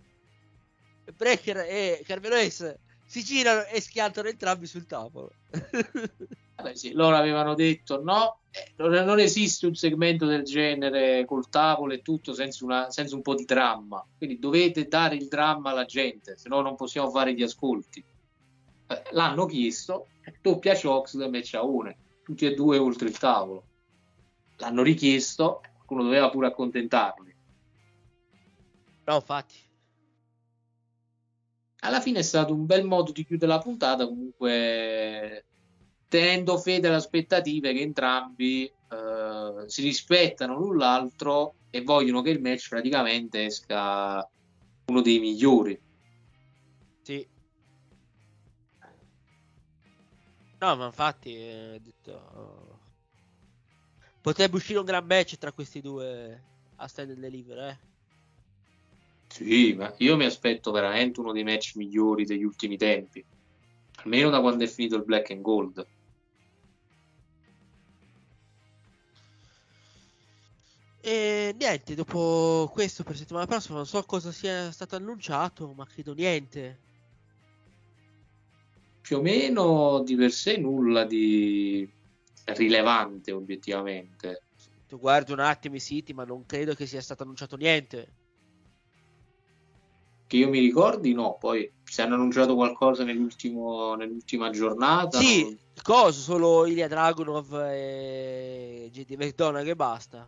Speaker 8: Breaker e Carmelo Ace si girano e schiantano entrambi sul tavolo.
Speaker 9: Vabbè, sì, loro avevano detto no, eh, non esiste un segmento del genere col tavolo e tutto senza, una- senza un po' di dramma. Quindi dovete dare il dramma alla gente, se no non possiamo fare gli ascolti. Eh, l'hanno chiesto, doppia match a une, tutti e due oltre il tavolo. L'hanno richiesto, qualcuno doveva pure accontentarli.
Speaker 8: No, infatti.
Speaker 9: alla fine è stato un bel modo di chiudere la puntata, comunque tenendo fede alle aspettative che entrambi eh, si rispettano l'un l'altro e vogliono che il match praticamente esca uno dei migliori.
Speaker 8: Sì. No, ma infatti, eh, ho detto, oh, potrebbe uscire un gran match tra questi due a Stand and Deliver, eh.
Speaker 9: Sì, ma io mi aspetto veramente uno dei match migliori degli ultimi tempi, almeno da quando è finito il Black and Gold.
Speaker 8: E niente, dopo questo per settimana prossima non so cosa sia stato annunciato, ma credo niente.
Speaker 9: Più o meno di per sé nulla di rilevante obiettivamente.
Speaker 8: Tu guardi un attimo i siti, ma non credo che sia stato annunciato niente.
Speaker 9: Che io mi ricordi, no. Poi se hanno annunciato qualcosa nell'ultima giornata.
Speaker 8: Sì,
Speaker 9: non-
Speaker 8: cosa? Solo Ilya Dragunov e JD McDonagh e basta.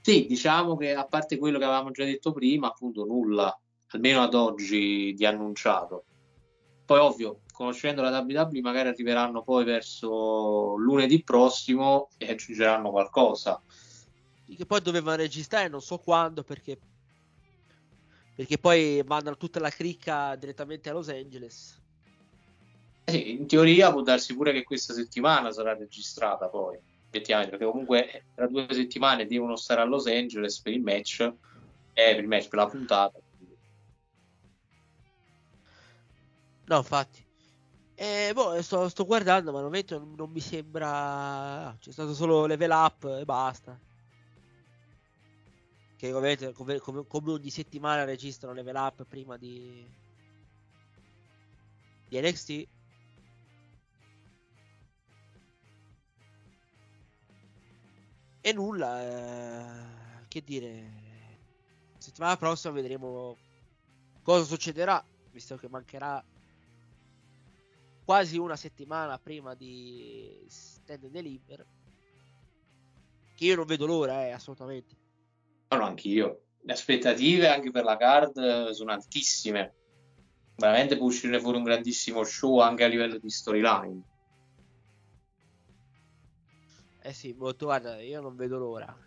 Speaker 9: Sì, diciamo che a parte quello che avevamo già detto prima, appunto nulla, almeno ad oggi, di annunciato. Poi, ovvio, conoscendo la WWE, magari arriveranno poi verso lunedì prossimo e aggiungeranno qualcosa.
Speaker 8: Che poi dovevano registrare non so quando perché perché poi mandano tutta la cricca direttamente a Los Angeles.
Speaker 9: Sì, in teoria può darsi pure che questa settimana sarà registrata poi, effettivamente, perché comunque eh, tra due settimane devono stare a Los Angeles per il match, eh, per il match, per la puntata.
Speaker 8: No, infatti. E boh, sto, sto guardando, ma non, non mi sembra. C'è stato solo level up e basta. Che ovviamente, come, come- come ogni settimana registrano level up prima di. di NXT. E nulla, eh, che dire. Settimana prossima vedremo cosa succederà, visto che mancherà quasi una settimana prima di Stand and Deliver. Che io non vedo l'ora, eh, assolutamente.
Speaker 9: No, no, anch'io. Le aspettative anche per la card sono altissime. Veramente può uscire fuori un grandissimo show anche a livello di storyline.
Speaker 8: Eh sì, molto, guarda, io non vedo l'ora.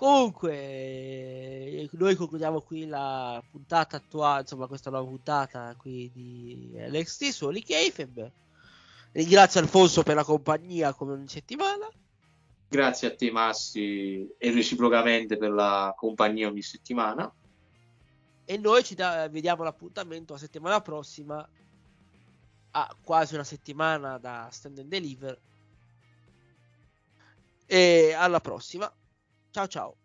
Speaker 8: Comunque, noi concludiamo qui la puntata attuale, insomma, questa nuova puntata qui di NXT su Oli Kayfabe. Ringrazio Alfonso per la compagnia come ogni settimana.
Speaker 9: Grazie a te, Massi, e reciprocamente per la compagnia ogni settimana.
Speaker 8: E noi ci da- vediamo l'appuntamento la settimana prossima. A quasi una settimana da Stand and Deliver. E alla prossima. Ciao ciao.